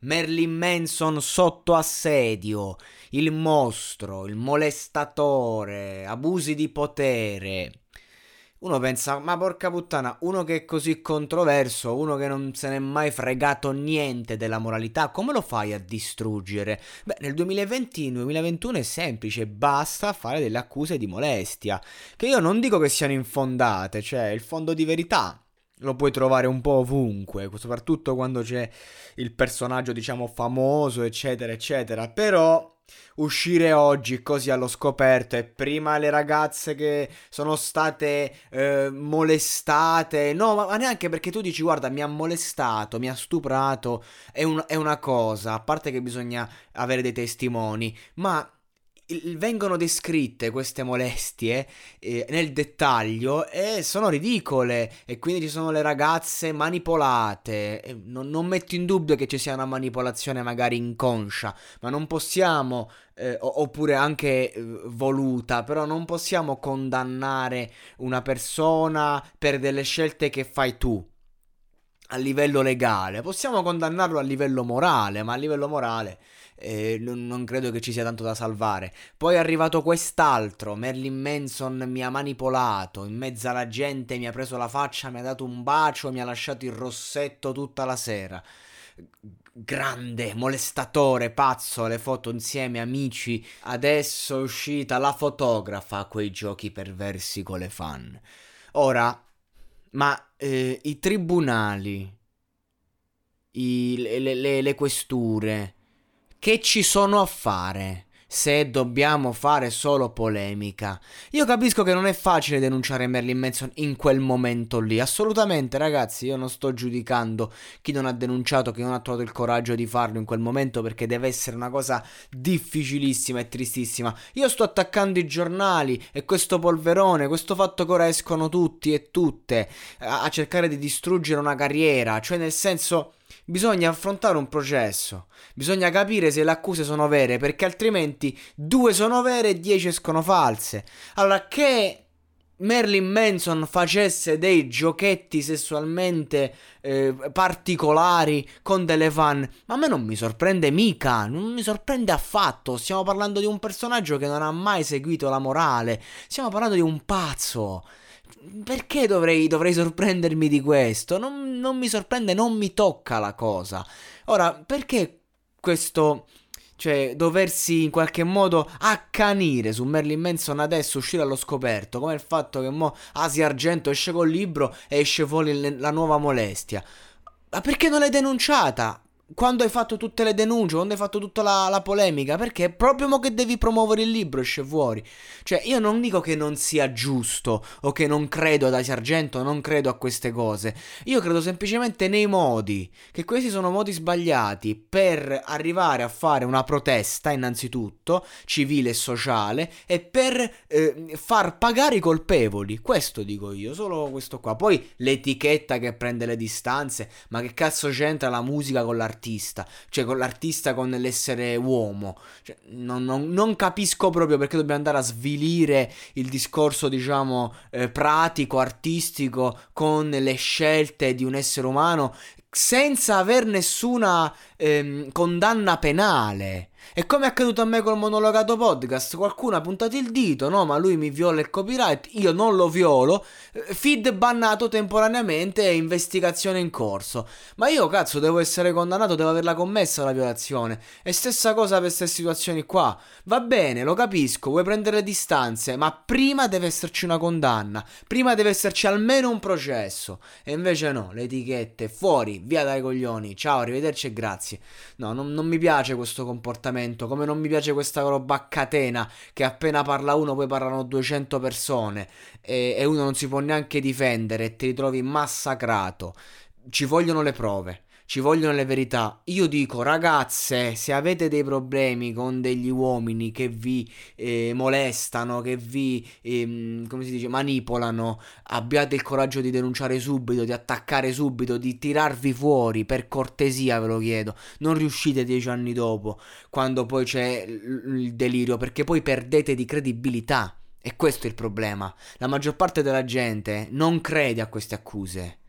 Marilyn Manson sotto assedio, il mostro, il molestatore, abusi di potere. Uno pensa, ma porca puttana, uno che è così controverso, uno che non se n'è mai fregato niente della moralità, come lo fai a distruggere? Beh, nel 2020-2021 è semplice, basta fare delle accuse di molestia, che io non dico che siano infondate, cioè il fondo di verità lo puoi trovare un po' ovunque, soprattutto quando c'è il personaggio, diciamo, famoso, eccetera, eccetera. Però uscire oggi così allo scoperto e prima le ragazze che sono state eh, molestate, no, ma, ma, neanche perché tu dici, guarda, mi ha molestato, mi ha stuprato, è, un, è una cosa, a parte che bisogna avere dei testimoni, ma vengono descritte queste molestie eh, nel dettaglio e sono ridicole e quindi ci sono le ragazze manipolate. Non, non, metto in dubbio che ci sia una manipolazione magari inconscia, ma non possiamo, eh, oppure anche eh, voluta, però non possiamo condannare una persona per delle scelte che fai tu a livello legale. Possiamo condannarlo a livello morale, ma a livello morale eh, non, credo che ci sia tanto da salvare. Poi è arrivato quest'altro, Merlin Manson mi ha manipolato, in mezzo alla gente mi ha preso la faccia, mi ha dato un bacio, mi ha lasciato il rossetto tutta la sera. Grande, molestatore, pazzo, le foto insieme, amici. Adesso è uscita la fotografa a quei giochi perversi con le fan. Ora, ma eh, i tribunali, i, le, le, le questure, che ci sono a fare? Se dobbiamo fare solo polemica. Io capisco che non è facile denunciare Merlin Manson in quel momento lì, assolutamente ragazzi, io non sto giudicando chi non ha denunciato, chi non ha trovato il coraggio di farlo in quel momento perché deve essere una cosa difficilissima e tristissima. Io sto attaccando i giornali e questo polverone, questo fatto che ora escono tutti e tutte a, a cercare di distruggere una carriera, cioè nel senso bisogna affrontare un processo. Bisogna capire se le accuse sono vere, perché altrimenti due sono vere e dieci escono false. Allora, che Merlin Manson facesse dei giochetti sessualmente eh, particolari con delle fan, ma a me non mi sorprende mica, non mi sorprende affatto. Stiamo parlando di un personaggio che non ha mai seguito la morale, stiamo parlando di un pazzo perché dovrei, dovrei, sorprendermi di questo? Non, non, mi sorprende, non mi tocca la cosa. Ora, perché questo, cioè, doversi in qualche modo accanire su Merlin Manson adesso, uscire allo scoperto, come il fatto che mo Asia Argento esce col libro e esce fuori la nuova molestia. Ma perché non l'hai denunciata? Quando hai fatto tutte le denunce, quando hai fatto tutta la, la, polemica, perché proprio mo che devi promuovere il libro esce fuori. Cioè, io non dico che non sia giusto o che non credo ad Sargento, non credo a queste cose. Io credo semplicemente nei modi, che questi sono modi sbagliati per arrivare a fare una protesta, innanzitutto, civile e sociale, e per eh, far pagare i colpevoli. Questo dico io, solo questo qua. Poi l'etichetta che prende le distanze, ma che cazzo c'entra la musica con l'artista? L'artista, cioè con l'artista con l'essere uomo. Cioè, non, non, non, capisco proprio perché dobbiamo andare a svilire il discorso, diciamo, eh, pratico, artistico con le scelte di un essere umano senza aver nessuna ehm, condanna penale. E come è accaduto a me col monologato podcast, qualcuno ha puntato il dito, no, ma lui mi viola il copyright, io non lo violo, eh, feed bannato temporaneamente e investigazione in corso. Ma io cazzo devo essere condannato, devo averla commessa la violazione. E stessa cosa per queste situazioni qua. Va bene, lo capisco, vuoi prendere le distanze, ma prima deve esserci una condanna, prima deve esserci almeno un processo. E invece no, le etichette fuori, via dai coglioni, ciao, arrivederci e grazie. No, non, non mi piace questo comportamento ragionamento, come non mi piace questa roba a catena che appena parla uno poi parlano 200 persone e, e uno non si può neanche difendere e ti ritrovi massacrato. Ci vogliono le prove ci vogliono le verità. Io dico, ragazze, se avete dei problemi con degli uomini che vi eh, molestano, che vi, eh, come si dice, manipolano, abbiate il coraggio di denunciare subito, di attaccare subito, di tirarvi fuori, per cortesia ve lo chiedo. Non riuscite dieci anni dopo, quando poi c'è il delirio, perché poi perdete di credibilità. E questo è il problema. La maggior parte della gente non crede a queste accuse.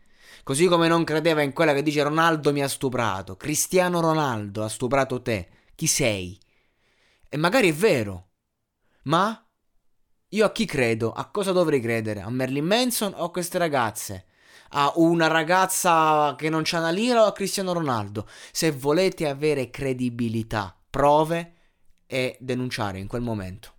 Così come non credeva in quella che dice Ronaldo mi ha stuprato, Cristiano Ronaldo ha stuprato te. Chi sei? E magari è vero. Ma io a chi credo? A cosa dovrei credere? A Merlin Manson o a queste ragazze? A una ragazza che non c'ha una lira o a Cristiano Ronaldo? Se volete avere credibilità, prove e denunciare in quel momento.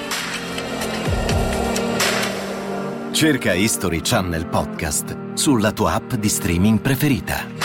Cerca History Channel Podcast sulla tua app di streaming preferita.